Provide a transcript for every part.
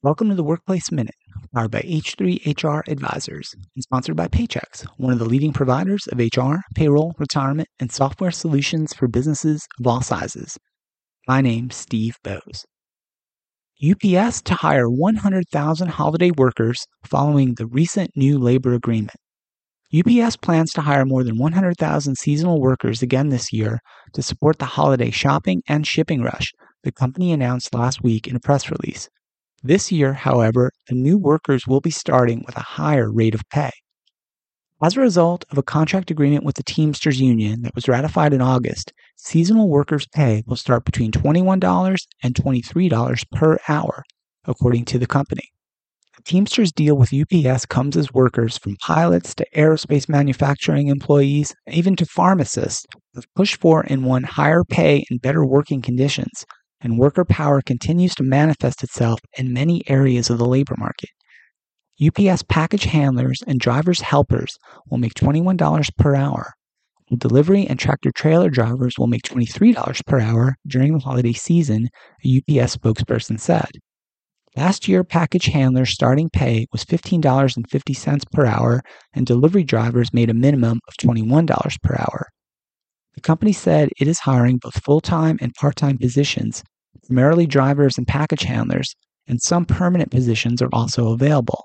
Welcome to the Workplace Minute, powered by H3HR Advisors and sponsored by Paychex, one of the leading providers of HR, payroll, retirement, and software solutions for businesses of all sizes. My name's Steve Boese. UPS to hire 100,000 holiday workers following the recent new labor agreement. UPS plans to hire more than 100,000 seasonal workers again this year to support the holiday shopping and shipping rush, the company announced last week in a press release. This year, however, the new workers will be starting with a higher rate of pay. As a result of a contract agreement with the Teamsters Union that was ratified in August, seasonal workers' pay will start between $21 and $23 per hour, according to the company. The Teamsters deal with UPS comes as workers from pilots to aerospace manufacturing employees, even to pharmacists, have pushed for and won higher pay and better working conditions and worker power continues to manifest itself in many areas of the labor market. UPS package handlers and drivers helpers will make $21 per hour. Delivery and tractor trailer drivers will make $23 per hour during the holiday season, a UPS spokesperson said. Last year, package handlers' starting pay was $15.50 per hour, and delivery drivers made a minimum of $21 per hour. The company said it is hiring both full time and part time positions, primarily drivers and package handlers, and some permanent positions are also available.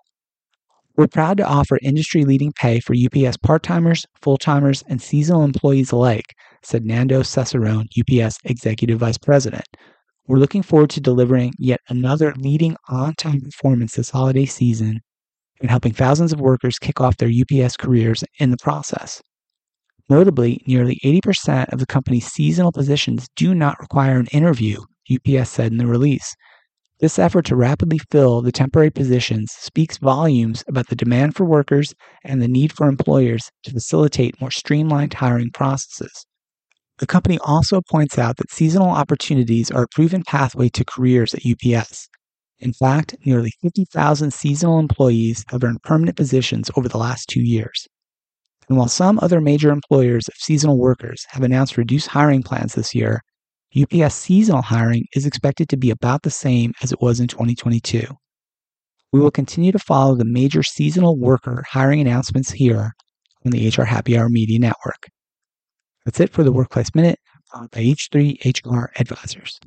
We're proud to offer industry leading pay for UPS part timers, full timers, and seasonal employees alike, said Nando Cesarone, UPS Executive Vice President. We're looking forward to delivering yet another leading on time performance this holiday season and helping thousands of workers kick off their UPS careers in the process. Notably, nearly 80% of the company's seasonal positions do not require an interview, UPS said in the release. This effort to rapidly fill the temporary positions speaks volumes about the demand for workers and the need for employers to facilitate more streamlined hiring processes. The company also points out that seasonal opportunities are a proven pathway to careers at UPS. In fact, nearly 50,000 seasonal employees have earned permanent positions over the last two years. And while some other major employers of seasonal workers have announced reduced hiring plans this year, UPS seasonal hiring is expected to be about the same as it was in 2022. We will continue to follow the major seasonal worker hiring announcements here on the HR Happy Hour Media Network. That's it for the Workplace Minute by H3 HR Advisors.